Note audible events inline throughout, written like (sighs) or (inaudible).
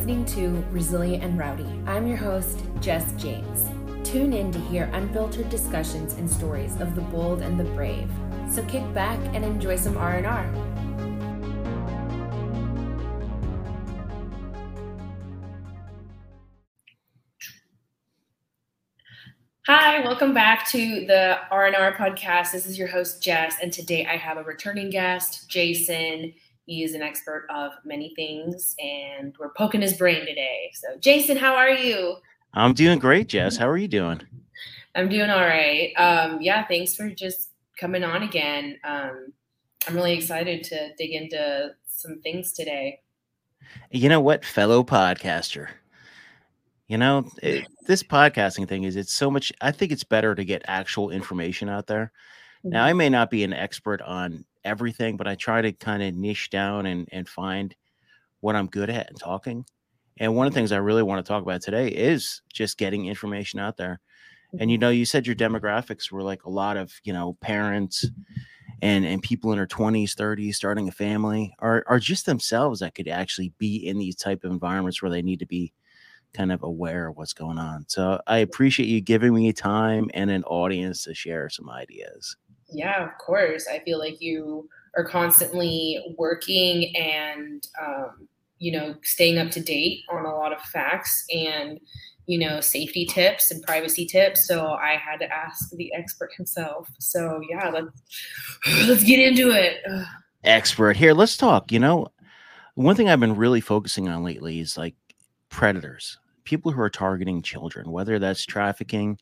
listening to Resilient and Rowdy. I'm your host, Jess James. Tune in to hear unfiltered discussions and stories of the bold and the brave. So kick back and enjoy some R&R. Hi, welcome back to the R&R podcast. This is your host Jess and today I have a returning guest, Jason. He is an expert of many things, and we're poking his brain today. So, Jason, how are you? I'm doing great, Jess. How are you doing? I'm doing all right. Um, yeah, thanks for just coming on again. Um, I'm really excited to dig into some things today. You know what, fellow podcaster? You know, it, this podcasting thing is it's so much. I think it's better to get actual information out there. Mm-hmm. Now, I may not be an expert on everything, but I try to kind of niche down and and find what I'm good at and talking. And one of the things I really want to talk about today is just getting information out there. And you mm-hmm. know, you said your demographics were like a lot of you know parents and and people in their 20s, 30s, starting a family, are are just themselves that could actually be in these type of environments where they need to be kind of aware of what's going on. So I appreciate you giving me time and an audience to share some ideas. Yeah, of course. I feel like you are constantly working and, um, you know, staying up to date on a lot of facts and, you know, safety tips and privacy tips. So I had to ask the expert himself. So yeah, let's (sighs) let's get into it. (sighs) Expert here. Let's talk. You know, one thing I've been really focusing on lately is like predators, people who are targeting children, whether that's trafficking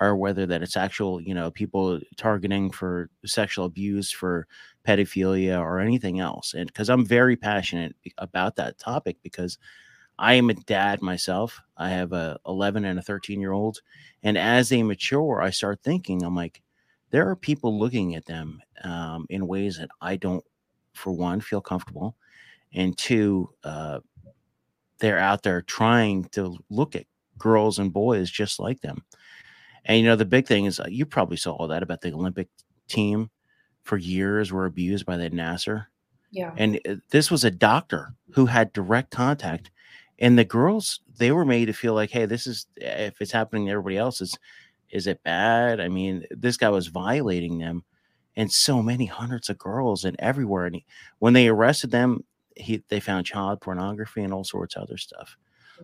or whether that it's actual, you know, people targeting for sexual abuse, for pedophilia, or anything else. And because I'm very passionate about that topic, because I am a dad myself. I have a 11 and a 13 year old, and as they mature, I start thinking, I'm like, there are people looking at them um, in ways that I don't, for one, feel comfortable, and two, uh, they're out there trying to look at girls and boys just like them. And you know, the big thing is uh, you probably saw all that about the Olympic team for years were abused by the Nassar. Yeah. And uh, this was a doctor who had direct contact. And the girls, they were made to feel like, hey, this is if it's happening to everybody else, is is it bad? I mean, this guy was violating them and so many hundreds of girls and everywhere. And he, when they arrested them, he they found child pornography and all sorts of other stuff.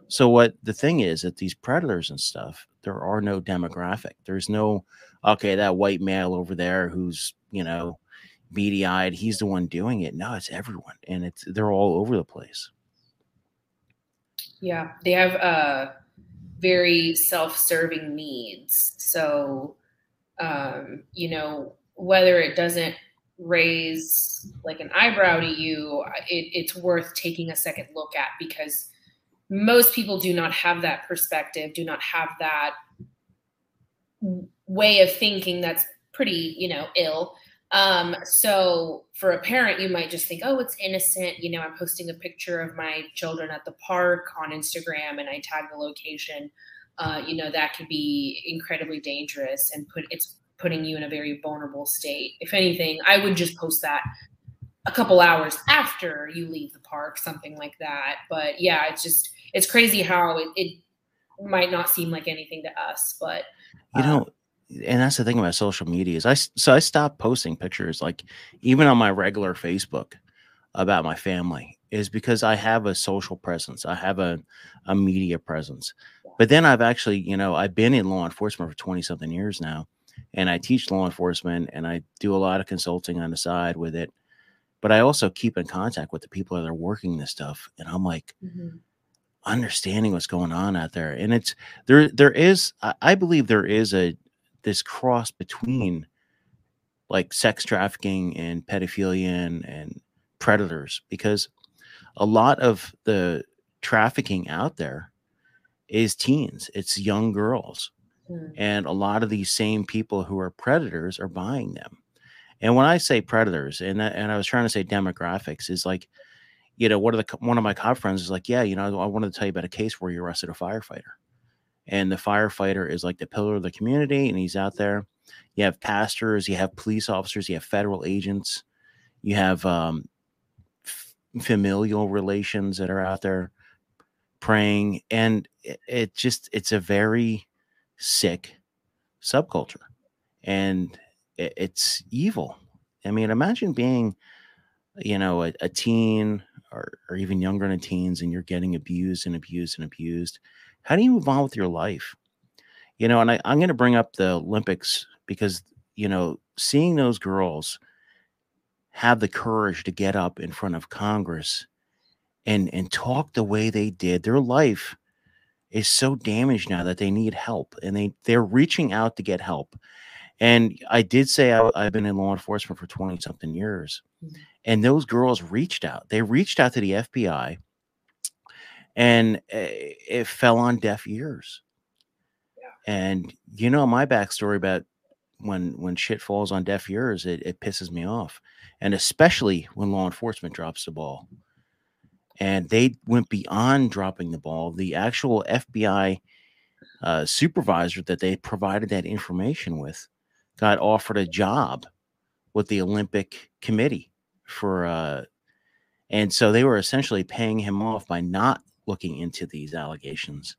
So what the thing is that these predators and stuff, there are no demographic. There's no okay, that white male over there who's, you know, beady eyed, he's the one doing it. No, it's everyone. And it's they're all over the place. Yeah. They have uh very self-serving needs. So um, you know, whether it doesn't raise like an eyebrow to you, it, it's worth taking a second look at because most people do not have that perspective, do not have that way of thinking that's pretty, you know, ill. Um, so for a parent, you might just think, oh, it's innocent. You know, I'm posting a picture of my children at the park on Instagram and I tag the location. Uh, you know, that could be incredibly dangerous and put it's putting you in a very vulnerable state. If anything, I would just post that a couple hours after you leave the park, something like that. But yeah, it's just it's crazy how it, it might not seem like anything to us, but you know, uh, and that's the thing about social media is I so I stopped posting pictures like even on my regular Facebook about my family is because I have a social presence. I have a a media presence. But then I've actually, you know, I've been in law enforcement for 20 something years now and I teach law enforcement and I do a lot of consulting on the side with it. But I also keep in contact with the people that are working this stuff. And I'm like, mm-hmm understanding what's going on out there and it's there there is i believe there is a this cross between like sex trafficking and pedophilia and, and predators because a lot of the trafficking out there is teens it's young girls mm. and a lot of these same people who are predators are buying them and when i say predators and, that, and i was trying to say demographics is like you know, one of the one of my cop friends is like, yeah, you know, I wanted to tell you about a case where you arrested a firefighter, and the firefighter is like the pillar of the community, and he's out there. You have pastors, you have police officers, you have federal agents, you have um, f- familial relations that are out there, praying and it, it just it's a very sick subculture and it, it's evil i mean imagine being you know a, a teen or, even younger than teens and you're getting abused and abused and abused how do you move on with your life? You know and I, i'm going to bring up the olympics because you know seeing those girls have the courage to get up in front of congress and and talk the way they did their life is so damaged now that they need help and they they're reaching out to get help. And i did say I, have been in law enforcement for 20 something years. Mm-hmm. And those girls reached out. They reached out to the fbi and eh, it fell on deaf ears. Yeah. and you know my backstory about when when shit falls on deaf ears it, it pisses me off. And especially when law enforcement drops the ball. And they went beyond dropping the ball. The actual FBI uh, supervisor that they provided that information with got offered a job with the Olympic Committee for, uh, and so they were essentially paying him off by not looking into these allegations.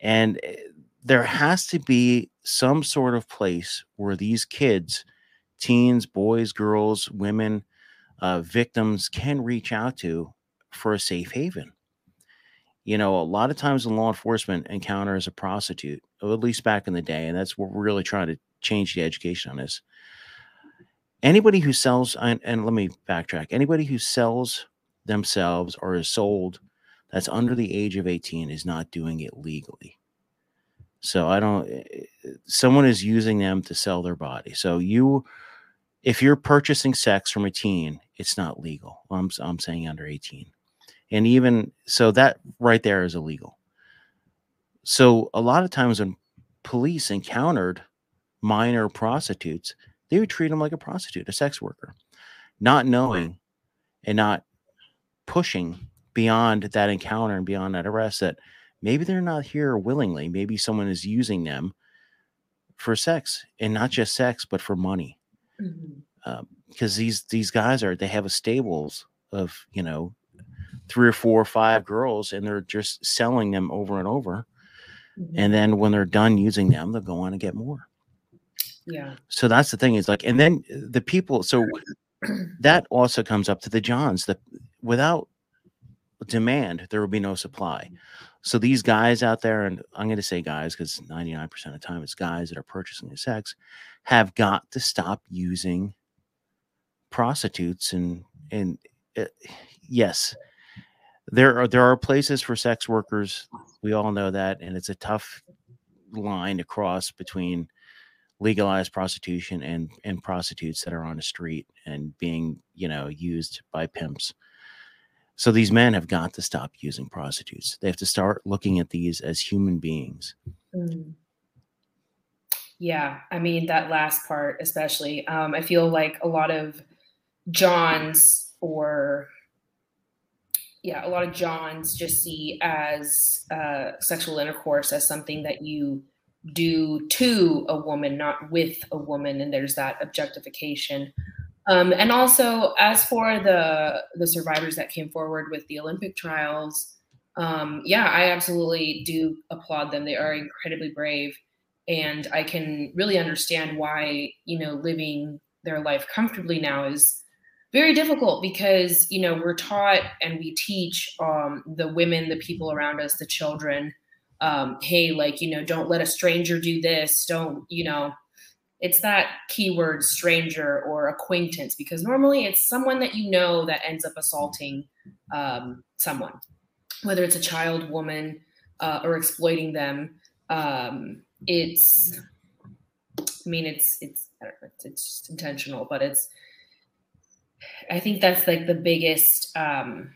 And eh, there has to be some sort of place where these kids, teens, boys, girls, women, uh, victims can reach out to for a safe haven. You know, a lot of times in law enforcement encounters a prostitute, at least back in the day, and that's what we're really trying to change the education on this. Anybody who sells, and, and let me backtrack, anybody who sells themselves or is sold that's under the age of 18 is not doing it legally. So I don't, eh, eh, someone is using them to sell their body. So you, if you're purchasing sex from a teen, it's not legal. I'm, I'm saying under 18 and even so that right there is illegal so a lot of times when police encountered minor prostitutes they would treat them like a prostitute a sex worker not knowing and not pushing beyond that encounter and beyond that arrest that maybe they're not here willingly maybe someone is using them for sex and not just sex but for money because mm-hmm. um, these these guys are they have a stables of you know three or four or five girls and they're just selling them over and over. Mm-hmm. And then when they're done using them, they'll go on and get more. Yeah. So that's the thing is like, and then the people, so (clears throat) that also comes up to the Johns that without demand, there will be no supply. So these guys out there, and I'm going to say guys because 99% of the time it's guys that are purchasing the sex, have got to stop using prostitutes and and uh, yes, there are there are places for sex workers. We all know that, and it's a tough line to cross between legalized prostitution and and prostitutes that are on the street and being you know used by pimps. So these men have got to stop using prostitutes. They have to start looking at these as human beings. Mm. Yeah, I mean that last part especially. Um, I feel like a lot of Johns or yeah, a lot of Johns just see as uh, sexual intercourse as something that you do to a woman, not with a woman, and there's that objectification. Um, and also, as for the the survivors that came forward with the Olympic trials, um, yeah, I absolutely do applaud them. They are incredibly brave, and I can really understand why you know living their life comfortably now is very difficult because you know we're taught and we teach um, the women the people around us the children um, hey like you know don't let a stranger do this. Don't you know it's that keyword stranger or acquaintance because normally it's someone that you know that ends up assaulting um, someone whether it's a child woman uh, or exploiting them. Um, it's i mean it's it's it's, it's intentional but it's I think that's like the biggest um,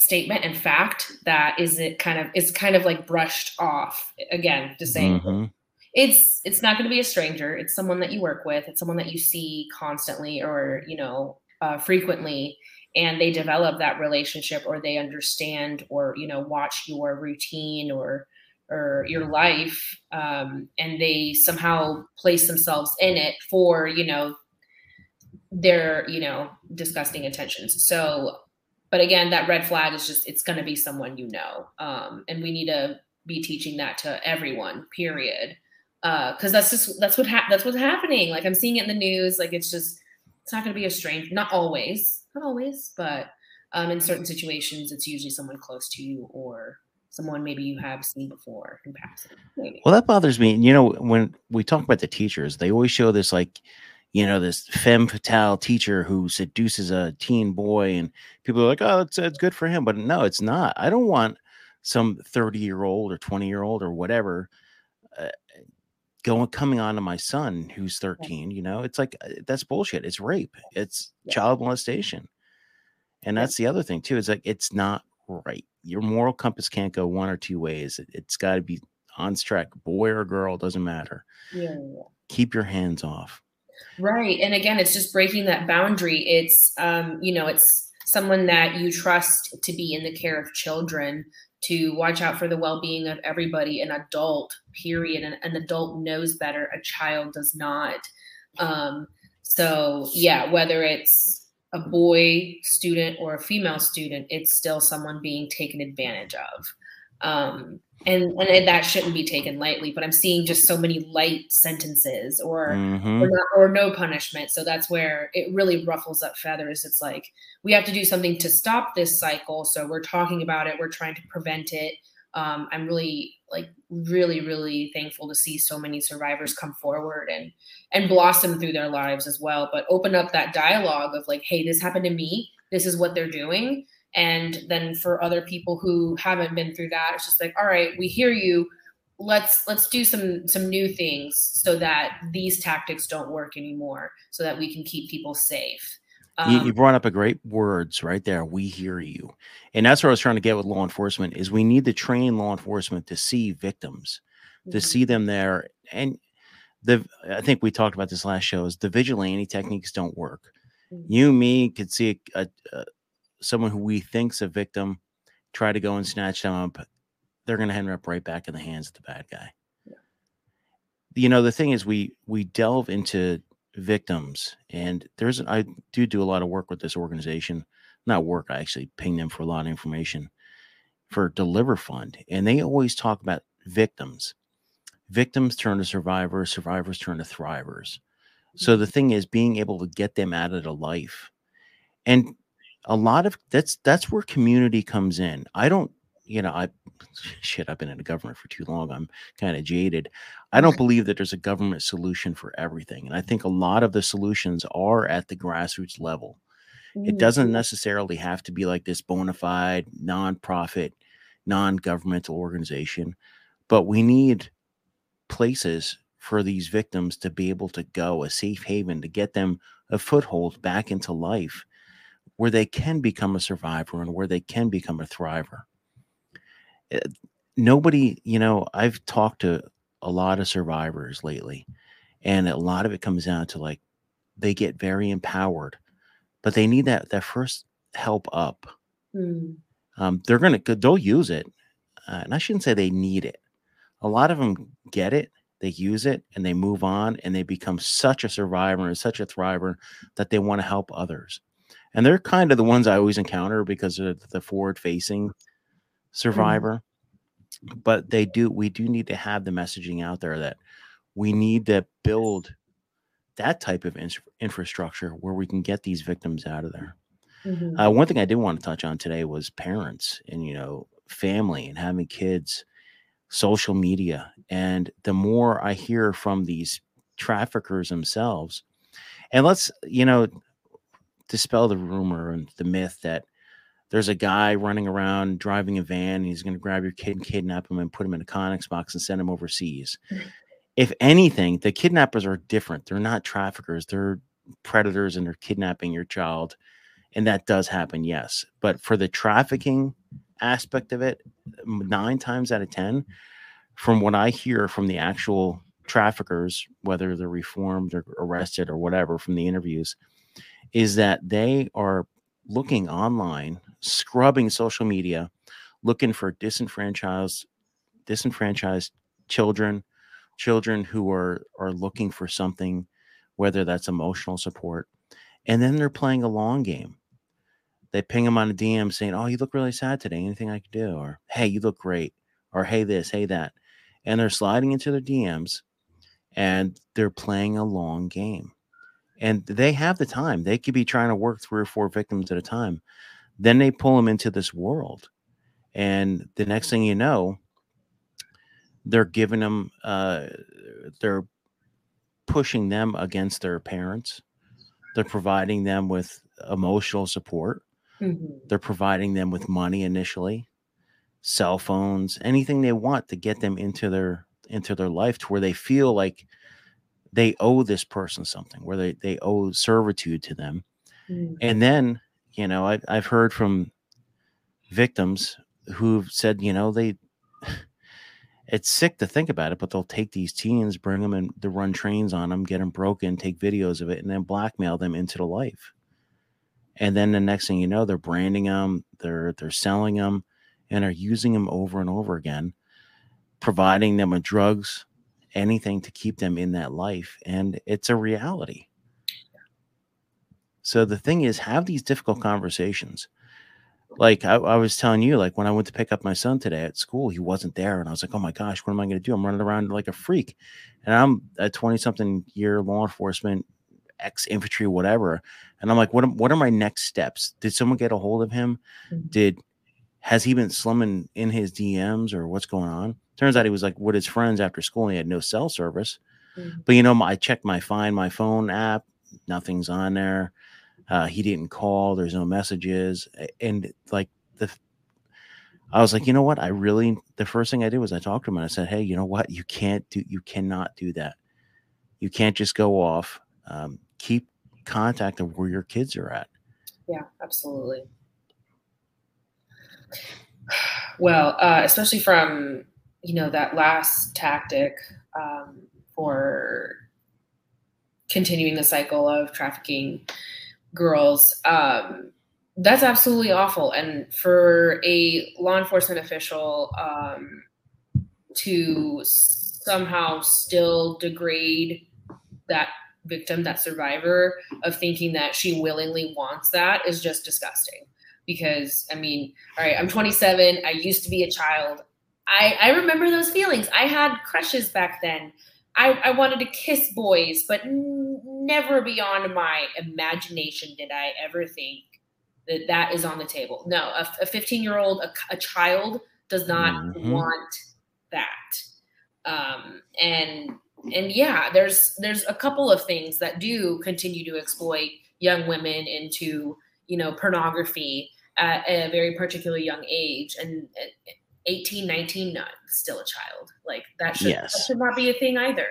statement and fact that is it kind of is kind of like brushed off again just saying mm-hmm. it's it's not going to be a stranger. It's someone that you work with. It's someone that you see constantly or you know uh, frequently and they develop that relationship or they understand or you know watch your routine or or your life um, and they somehow place themselves in it for you know their you know disgusting intentions. So but again, that red flag is just it's going to be someone you know, um, and we need to be teaching that to everyone. Period. Because uh, that's just that's what ha- that's what's happening. Like I'm seeing it in the news. Like it's just it's not going to be a strange. Not always, not always, but um, in certain situations, it's usually someone close to you or someone maybe you have seen before in passing. Maybe. Well, that bothers me. You know, when we talk about the teachers, they always show this like, you know, this femme fatale teacher who seduces a teen boy, and people are like, "Oh, it's it's good for him," but no, it's not. I don't want some thirty year old or twenty year old or whatever uh, going coming on to my son who's 13 you know? It's like uh, that's bullshit. It's rape. It's yeah. child molestation. And that's the other thing too It's like it's not right. Your moral compass can't go one or two ways. It, has got to be on track boy or girl doesn't matter. Yeah, yeah. Keep your hands off right and again it's just breaking that boundary. It's um you know it's someone that you trust to be in the care of children to watch out for the well-being of everybody an adult period an, an adult knows better a child does not. Um, so yeah whether it's a boy student or a female student it's still someone being taken advantage of um, and and that shouldn't be taken lightly but i'm seeing just so many light sentences or mm-hmm. or, not, or, no punishment. So that's where it really ruffles up feathers. It's like we have to do something to stop this cycle. So we're talking about it. We're trying to prevent it. Um, i'm really like really really thankful to see so many survivors come forward and and blossom through their lives as well. But open up that dialogue of like hey this happened to me. This is what they're doing and then for other people who haven't been through that it's just like all right we hear you. Let's let's do some some new things so that these tactics don't work anymore so that we can keep people safe. Um, you, you, brought up a great words right there we hear you. And that's what i was trying to get with law enforcement is we need to train law enforcement to see victims mm-hmm. to see them there. And the i think we talked about this last show is the vigilante techniques don't work. Mm-hmm. you me could see a, a, someone who we think's a victim try to go and snatch them up, they're going to end up right back in the hands of the bad guy. Yeah. You know, the thing is, we we delve into victims, and there's I do do a lot of work with this organization. Not work, I actually ping them for a lot of information for Deliver Fund, and they always talk about victims. Victims turn to survivors, survivors turn to thrivers. So the thing is, being able to get them out of the life, and a lot of that's that's where community comes in. I don't, you know, I (laughs) shit, I've been in the government for too long. I'm kind of jaded. I don't believe that there's a government solution for everything. And I think a lot of the solutions are at the grassroots level. It doesn't mm-hmm. necessarily have to be like this bona fide, nonprofit, non governmental organization, but we need places for these victims to be able to go, a safe haven to get them a foothold back into life where they can become a survivor and where they can become a thriver. Eh, nobody, you know, I've talked to a lot of survivors lately, and a lot of it comes down to like they get very empowered, but they need that that first help up. Mm. Um, they're gonna they'll use it, uh, and I shouldn't say they need it. A lot of them get it, they use it, and they move on, and they become such a survivor and such a thriver that they want to help others and they're kind of the ones I always encounter because of the forward facing mm-hmm. survivor. Mm. But they do, we do need to have the messaging out there that we need to build that type of in- infrastructure where we can get these victims out of there. Mm-hmm. Uh, one thing I did want to touch on today was parents and, you know, family and having kids, social media. And the more I hear from these traffickers themselves, and let's, you know, dispel the rumor and the myth that there's a guy running around driving a van and he's going to grab your kid and kidnap him and put him in a Connex box and send him overseas. Mm-hmm. If anything, the kidnappers are different. They're not traffickers, they're predators and they're kidnapping your child. And that does happen, yes. But for the trafficking aspect of it, nine times out of 10, from what I hear from the actual traffickers, whether they're reformed or arrested or whatever from the interviews, is that they are looking online, scrubbing social media, looking for disenfranchised disenfranchised children, children who are are looking for something, whether that's emotional support, and then they're playing a long game. they ping them on a DM saying, "Oh, you look really sad today. Anything I could do?" Or "Hey, you look great." Or "Hey, this, hey that," and they're sliding into their DMs, and they're playing a long game, and they have the time. They could be trying to work three or four victims at a time. Then they pull them into this world, and the next thing you know, they're giving them, uh, they're pushing them against their parents. They're providing them with emotional support. Mm-hmm. They're providing them with money initially, cell phones, anything they want to get them into their into their life to where they feel like they owe this person something, where they, they owe servitude to them. Mm-hmm. And then, you know, I, I've heard from victims who've said, you know, they (sighs) it's sick to think about it, but they'll take these teens, bring them and to run trains on them, get them broken, take videos of it, and then blackmail them into the life. And then the next thing you know, they're branding them, they're they're selling them, and are using them over and over again, providing them with drugs, anything to keep them in that life, and it's a reality. So the thing is, have these difficult conversations like I, I, was telling you, like when I went to pick up my son today at school, he wasn't there, and I was like, "Oh my gosh, what am I going to do? I'm running around like a freak." And I'm a 20 something year law enforcement, ex infantry, whatever, and I'm like, "What? Am, what are my next steps? Did someone get a hold of him? Mm-hmm. Did has he been slumming in his DMs or what's going on?" Turns out he was like with his friends after school, and he had no cell service. Mm-hmm. But you know, I checked my Find My Phone app, nothing's on there. Uh, he didn't call. There's no messages, and like the, I was like, you know what? I really the first thing I did was I talked to him and I said, hey, you know what? You can't do. You cannot do that. You can't just go off. Um, keep contact of where your kids are at. Yeah, absolutely. (sighs) Well, uh, especially from you know that last tactic um, for continuing the cycle of trafficking girls. Um, that's absolutely awful. And for a law enforcement official um, to somehow still degrade that victim, that survivor, of thinking that she willingly wants that is just disgusting. Because, I mean, all right, I'm 27. I used to be a child. I, I remember those feelings. I had crushes back then. I, I wanted to kiss boys, but n- never beyond my imagination did I ever think that that is on the table. No, a 15 year old, a, child does not mm-hmm. want that. Um, and and yeah, there's there's a couple of things that do continue to exploit young women into you know pornography at a very particular young age, and 18, 19, not still a child. Like that should, yes. that should not be a thing either.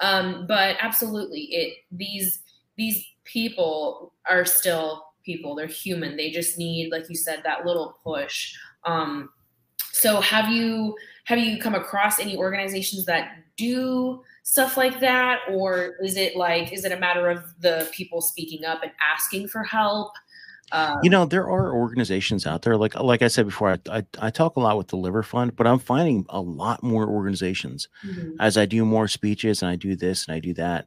Um, but absolutely, it these these people are still people. They're human. They just need, like you said, that little push. Um, so have you have you come across any organizations that do stuff like that, or is it like is it a matter of the people speaking up and asking for help? Um, you know, there are organizations out there, like like I said before, I, I, I talk a lot with Deliver Fund, but I'm finding a lot more organizations mm-hmm. as I do more speeches and I do this and I do that.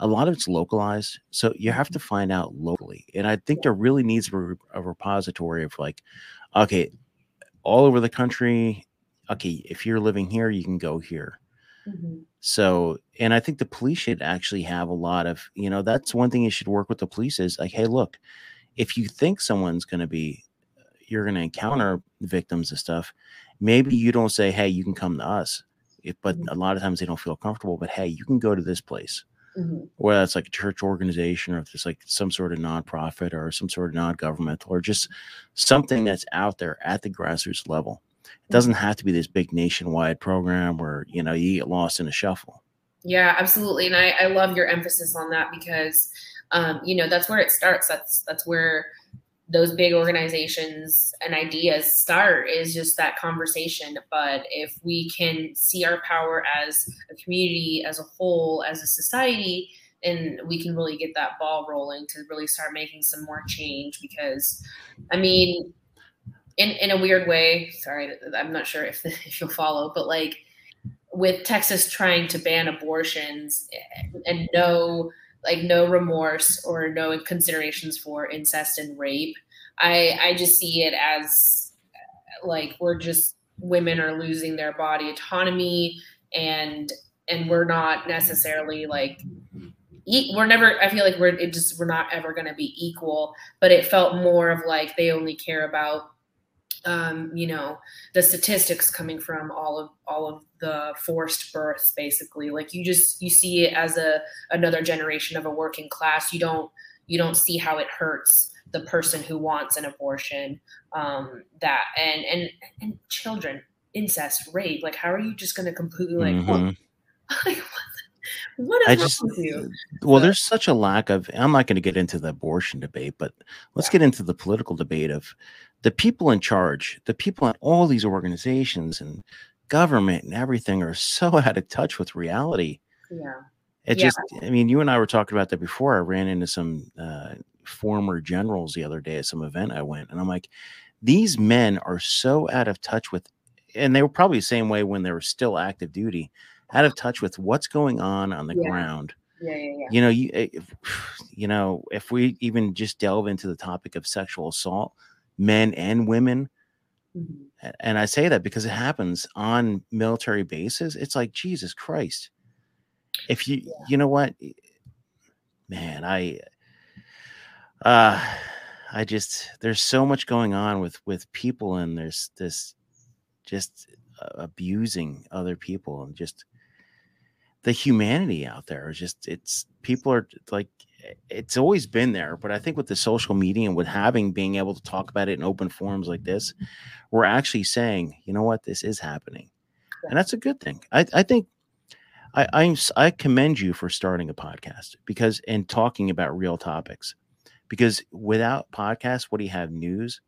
A lot of it's localized, so you have to mm-hmm. find out locally. And I think there really needs a, a repository of like, okay, all over the country. Okay, if you're living here, you can go here. Mm-hmm. So, and I think the police should actually have a lot of, you know, that's one thing you should work with the police is like, hey, look, if you think someone's going to be you're going to encounter victims and stuff maybe you don't say hey you can come to us if, but mm-hmm. a lot of times they don't feel comfortable but hey you can go to this place mm-hmm. whether it's like a church organization or if it's like some sort of nonprofit or some sort of non-governmental or just something that's out there at the grassroots level it mm-hmm. doesn't have to be this big nationwide program where you know you get lost in a shuffle yeah absolutely and i, I love your emphasis on that because um, you know that's where it starts. That's that's where those big organizations and ideas start is just that conversation. But if we can see our power as a community as a whole as a society and we can really get that ball rolling to really start making some more change. Because i mean in in a weird way sorry i'm not sure if, (laughs) if you'll follow but like with texas trying to ban abortions and no like no remorse or no considerations for incest and rape. I I just see it as like we're just women are losing their body autonomy and and we're not necessarily like we're never i feel like we're it just we're not ever going to be equal but it felt more of like they only care about um, you know the statistics coming from all of all of the forced births basically like you just you see it as a another generation of a working class you don't you don't see how it hurts the person who wants an abortion um, that and and and children incest rape like how are you just going to completely like, mm-hmm. (laughs) like what is I just, with you? Well, there's such a lack of. I'm not going to get into the abortion debate, but let's yeah. get into the political debate of the people in charge, the people at all these organizations and government and everything are so (laughs) out of touch with reality. Yeah. It yeah. just, I mean, you and I were talking about that before. I ran into some uh, former generals the other day at some event I went, and I'm like, these men are so out of touch with, and they were probably the same way when they were still active duty, out of touch with what's going on on the yeah. ground. Yeah, yeah, yeah. You know, you, if, (sighs) you know, if we even just delve into the topic of sexual assault, men and women. Mm-hmm. And I say that because it happens on military bases. It's like Jesus Christ. If you, yeah. you know what, man, I, uh, I just there's so much going on with with people, and there's this just uh, abusing other people, and just the humanity out there is just it's people are like it's always been there, but I think with the social media and with having being able to talk about it in open forums like this, we're actually saying, you know what, this is happening, and that's a good thing. I, I think I, I I commend you for starting a podcast because and talking about real topics, because without podcasts, what do you have? News,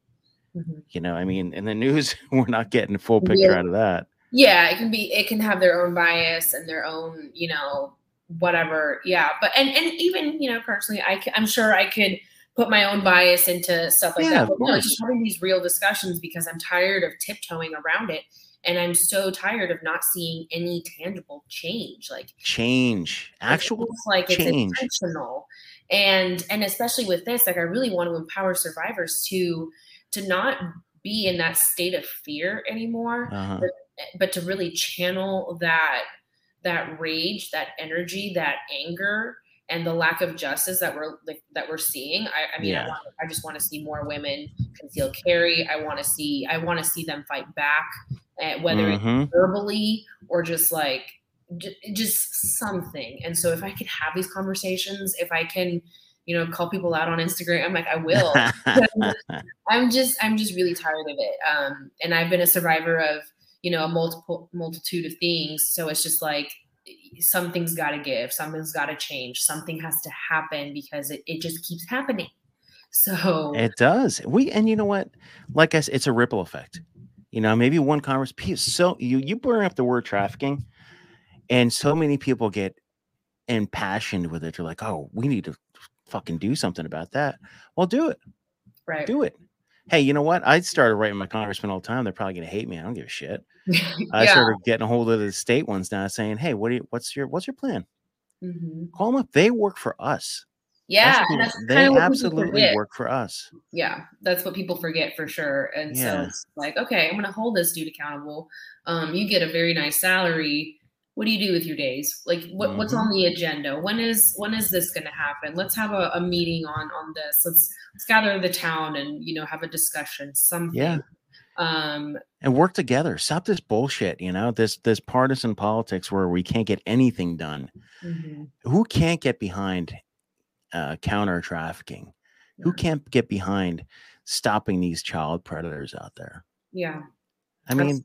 mm-hmm. you know. I mean, in the news, (laughs) we're not getting a full picture yeah. out of that. Yeah, it can be. It can have their own bias and their own, you know, whatever yeah but and and even you know personally i i'm sure i could put my own bias into stuff like yeah, that but no, just having these real discussions because i'm tired of tiptoeing around it and i'm so tired of not seeing any tangible change like change actual like change. it's intentional and and especially with this like i really want to empower survivors to to not be in that state of fear anymore uh-huh. but, but to really channel that that rage, that energy, that anger, and the lack of justice that we're like, that we're seeing. I, I mean, yeah. I, want, I, just want to see more women conceal carry. I want to see I want to see them fight back, uh, whether mm-hmm. it's verbally or just like j- just something. And so, if I could have these conversations, if I can, you know, call people out on Instagram, I'm like, I will. (laughs) (laughs) I'm just I'm just really tired of it. Um, and I've been a survivor of you know a multiple multitude of things. So it's just like something's got to give something's got to change something has to happen because it, it just keeps happening. (laughs) So it does. We and you know what? Like i said it's a ripple effect. You know maybe one conversation so you you bring up the word trafficking and so many people get impassioned with it. They're like oh we need to fucking do something about that. Well do it. Right. Do it hey you know what i started writing my congressman all the time they're probably going to hate me i don't give a shit (laughs) I started getting a hold of the state ones now, saying, "Hey, what do you? What's your what's your plan? Mm-hmm. Call them up. They work for us. Yeah, that's they absolutely work for us. Yeah, that's what people forget for sure. And yeah. so it's like, okay, I'm going to hold this dude accountable. Um, you get a very nice salary. What do you do with your days? Like, what, mm-hmm. what's on the agenda? When is when is this going to happen? Let's have a, a meeting on on this. Let's let's gather the town and you know have a discussion. Something. Yeah um and work together stop this bullshit you know this this partisan politics where we can't get anything done mm-hmm. who can't get behind uh counter trafficking yeah. who can't get behind stopping these child predators out there yeah i mean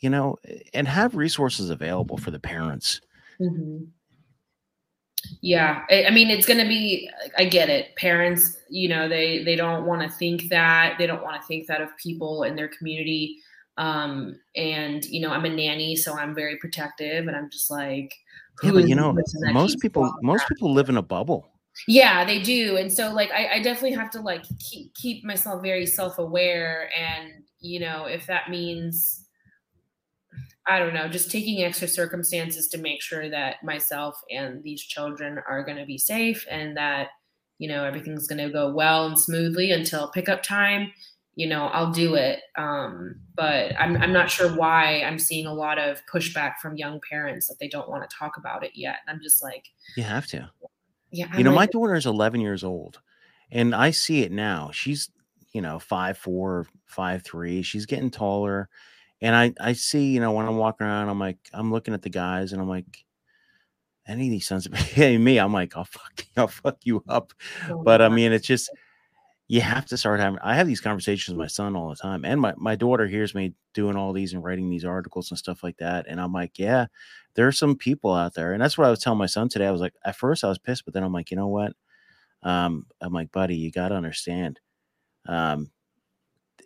you know and have resources available for the parents. Mm-hmm. Yeah i mean it's going to be i get it. Parents you know they they don't want to think that they don't want to think that of people in their community. Um and you know i'm a nanny so i'm very protective and i'm just like yeah, but you know most people most people live in a bubble. Yeah they do and so like I, I definitely have to like keep keep myself very self-aware and you know if that means I don't know, just taking extra circumstances to make sure that myself and these children are going to be safe and that, you know everything's going to go well and smoothly until pickup time you know i'll do it. Um, but I'm, I'm not sure why i'm seeing a lot of pushback from young parents that they don't want to talk about it yet. I'm just like you have to. Yeah you know like, my daughter is 11 years old and i see it now. She's you know five four five three she's getting taller and i i see you know when i'm walking around i'm like i'm looking at the guys and i'm like any of these sons of (laughs) hey, me i'm like i'll fuck (laughs) i'll fuck you up but i mean it's just you have to start having i have these conversations with my son all the time and my, my daughter hears me doing all these and writing these articles and stuff like that and i'm like yeah there are some people out there and that's what i was telling my son today i was like at first i was pissed but then i'm like you know what? Um i'm like buddy you got to understand um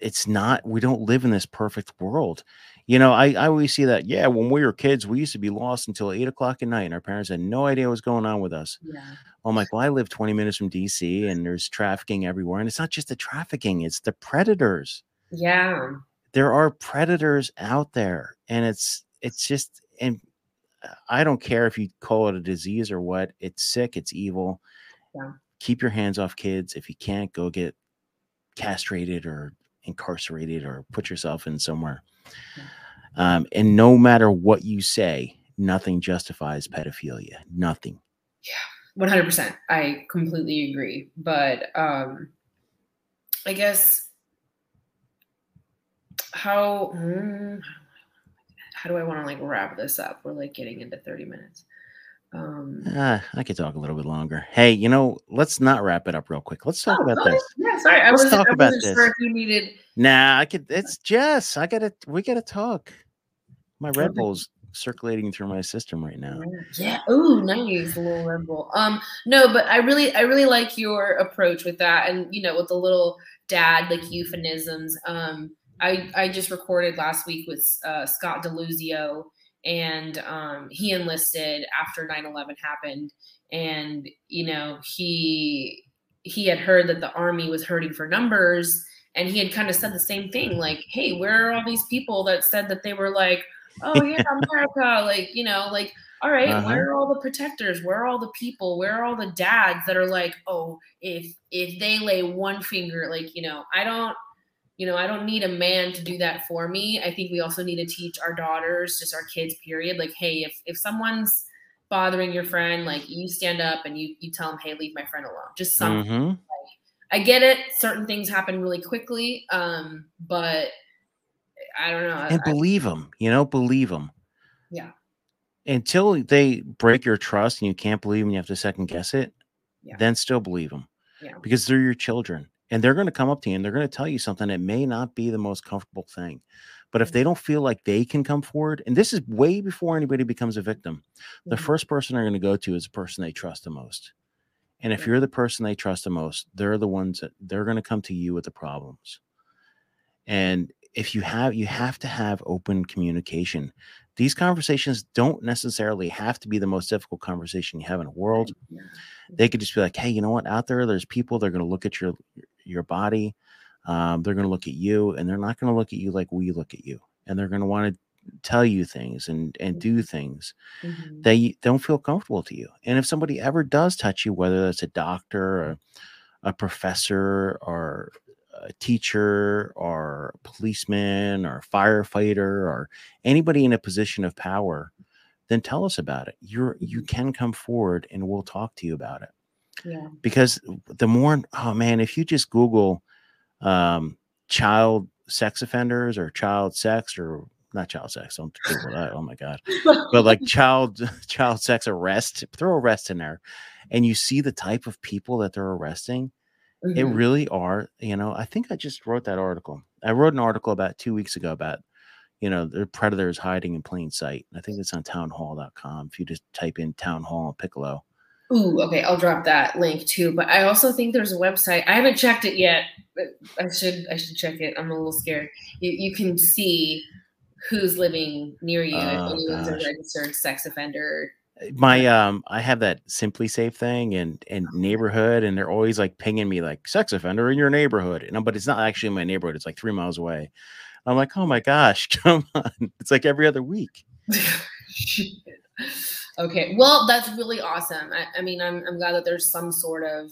it's not we don't live in this perfect world you know I, I always see that yeah when we were kids we used to be lost until eight o'clock at night and our parents had no idea what was going on with us yeah I'm like, well, I live 20 minutes from DC and there's trafficking everywhere. And it's not just the trafficking, it's the predators. yeah There are predators out there. And it's it's just and I don't care if you call it a disease or what, it's sick, it's evil. Yeah. Keep your hands off kids. If you can't, go get castrated or incarcerated or put yourself in somewhere. Um, and no matter what you say, nothing justifies pedophilia. Nothing. Yeah, 100% i completely agree but um i guess how hmm, how do i want to like wrap this up we're like getting into 30 minutes um Uh, I could talk a little bit longer. Hey, you know, let's not wrap it up real quick. Let's talk oh, about this. yeah sorry i Let's wasn't, talk I about sure this. if you needed Nah, I could. It's Jess. I gotta. We gotta talk. My Red Okay. Bull's circulating through my system right now. Yeah. Oh, nice, a little Red Bull. Um, no, but I really, I really like your approach with that, and you know, with the little dad like euphemisms. Um, I I just recorded last week with uh, Scott Deluzio, and um, he enlisted after 9-11 happened, and you know, he he had heard that the army was hurting for numbers, and he had kind of said the same thing, like, "Hey, where are all these people that said that they were like." oh yeah (laughs) america like you know like all right, Uh-huh. where are all the protectors where are all the people where are all the dads that are like oh if if they lay one finger like you know i don't you know i don't need a man to do that for me i think we also need to teach our daughters just our kids period like hey if if someone's bothering your friend like you stand up and you you tell them hey leave my friend alone just something hmm I get it. Certain things happen really quickly, um, but I don't know. And I- believe them. You know, believe them. Yeah. Until they break your trust and you can't believe them, you have to second guess it. Yeah. Then still believe them. Yeah. Because they're your children, and they're going to come up to you and they're going to tell you something that may not be the most comfortable thing. But if Mhm. they don't feel like they can come forward, and this is way before anybody becomes a victim, the Mhm. first person they're going to go to is the person they trust the most. And if you're the person they trust the most, they're the ones that they're going to come to you with the problems. And if you have, you have to have open communication. These conversations don't necessarily have to be the most difficult conversation you have in the world. They could just be like, hey, you know what? Out there, there's people. They're going to look at your your body. Um, they're going to look at you, and they're not going to look at you like we look at you. And they're going to want to tell you things and and do things Mhm. they don't feel comfortable to you. And if somebody ever does touch you, whether that's a doctor or a professor or a teacher or a policeman or a firefighter or anybody in a position of power, then tell us about it. You're you can come forward and we'll talk to you about it. Yeah. Because the more oh man, if you just Google um child sex offenders or child sex or not child sex, don't Google that. Oh my god but like (laughs) child (laughs) child sex arrest throw arrest in there and you see the type of people that they're arresting it Mhm. really are you know i think i just wrote that article i wrote an article about two weeks ago about you know the predators hiding in plain sight i think it's on townhall.com if you just type in town hall piccolo Ooh, okay, I'll drop that link too. But I also think there's a website. I haven't checked it yet. I should I should check it. I'm a little scared. You you can see who's living near you Oh, if anyone's gosh. a registered sex offender. my um i have that SimpliSafe thing and and neighborhood and they're always like pinging me like sex offender in your neighborhood and but it's not actually in my neighborhood it's like three miles away i'm like oh my gosh (laughs) come on it's like every other week (laughs) okay, well, that's really awesome. I, I mean, I'm I'm glad that there's some sort of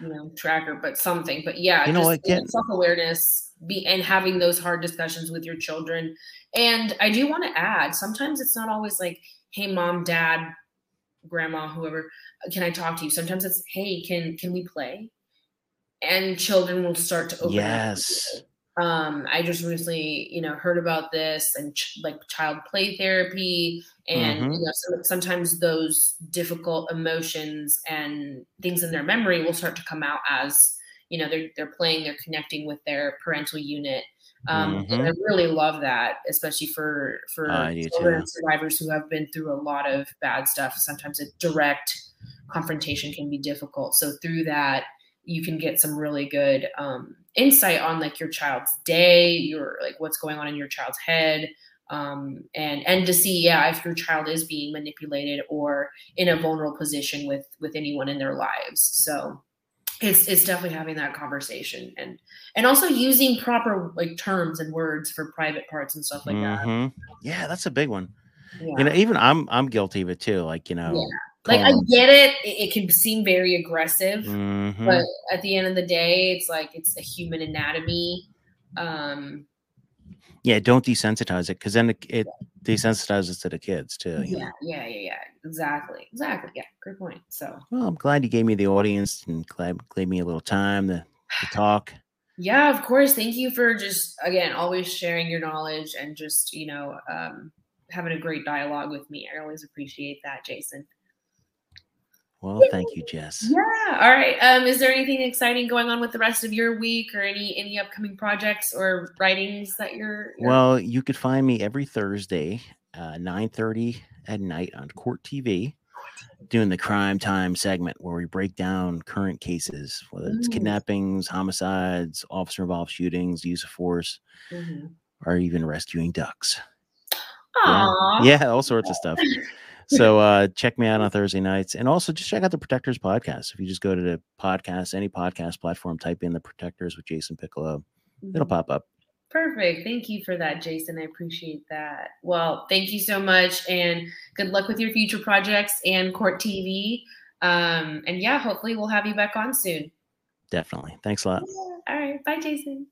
you know tracker, but something. But yeah, You know get- self awareness be and having those hard discussions with your children. And I do want to add, sometimes it's not always like, hey, mom, dad, grandma, whoever, can I talk to you? Sometimes it's, hey, can can we play? And children will start to open up. Um i just recently you know heard about this and ch- like child play therapy and Mhm. you know some, sometimes those difficult emotions and things in their memory will start to come out as you know they're they're playing they're connecting with their parental unit um and i really love that especially for for Mm-hmm. I do children and survivors who have been through a lot of bad stuff sometimes a direct confrontation can be difficult so through that you can get some really good um, insight on like your child's day your like what's going on in your child's head um, and and to see yeah if your child is being manipulated or in a vulnerable position with with anyone in their lives so it's it's definitely having that conversation and and also using proper like terms and words for private parts and stuff like that Mhm. Yeah, that's a big one. yeah. You know, even I'm I'm guilty of it too. Like, you know, like I get it. it it can seem very aggressive Mhm. but at the end of the day it's like it's a human anatomy um yeah, don't desensitize it because then it, it desensitizes to the kids too. know? yeah yeah yeah yeah exactly exactly yeah great point so Well, I'm glad you gave me the audience and glad gave me a little time to, to talk. yeah of course thank you for just again always sharing your knowledge and just you know um having a great dialogue with me i always appreciate that jason Well, thank you, Jess. yeah all right um is there anything exciting going on with the rest of your week or any any upcoming projects or writings that you're, you're Well, you could find me every Thursday, uh, 9:30 at night on Court TV, doing the crime time segment where we break down current cases, whether it's Ooh. kidnappings, homicides, officer involved shootings, use of force, Mhm. or even rescuing ducks. Yeah. Yeah, all sorts of stuff. (laughs) (laughs) So uh check me out on Thursday nights and also just check out the Protectors podcast. If you just go to the podcast, any podcast platform, type in the Protectors with Jason Piccolo, it'll Mhm. pop up. Perfect. Thank you for that, Jason. I appreciate that. Well, thank you so much and good luck with your future projects and Court TV. Um, and yeah, hopefully we'll have you back on soon. Definitely. Thanks a lot. All right. Bye, Jason.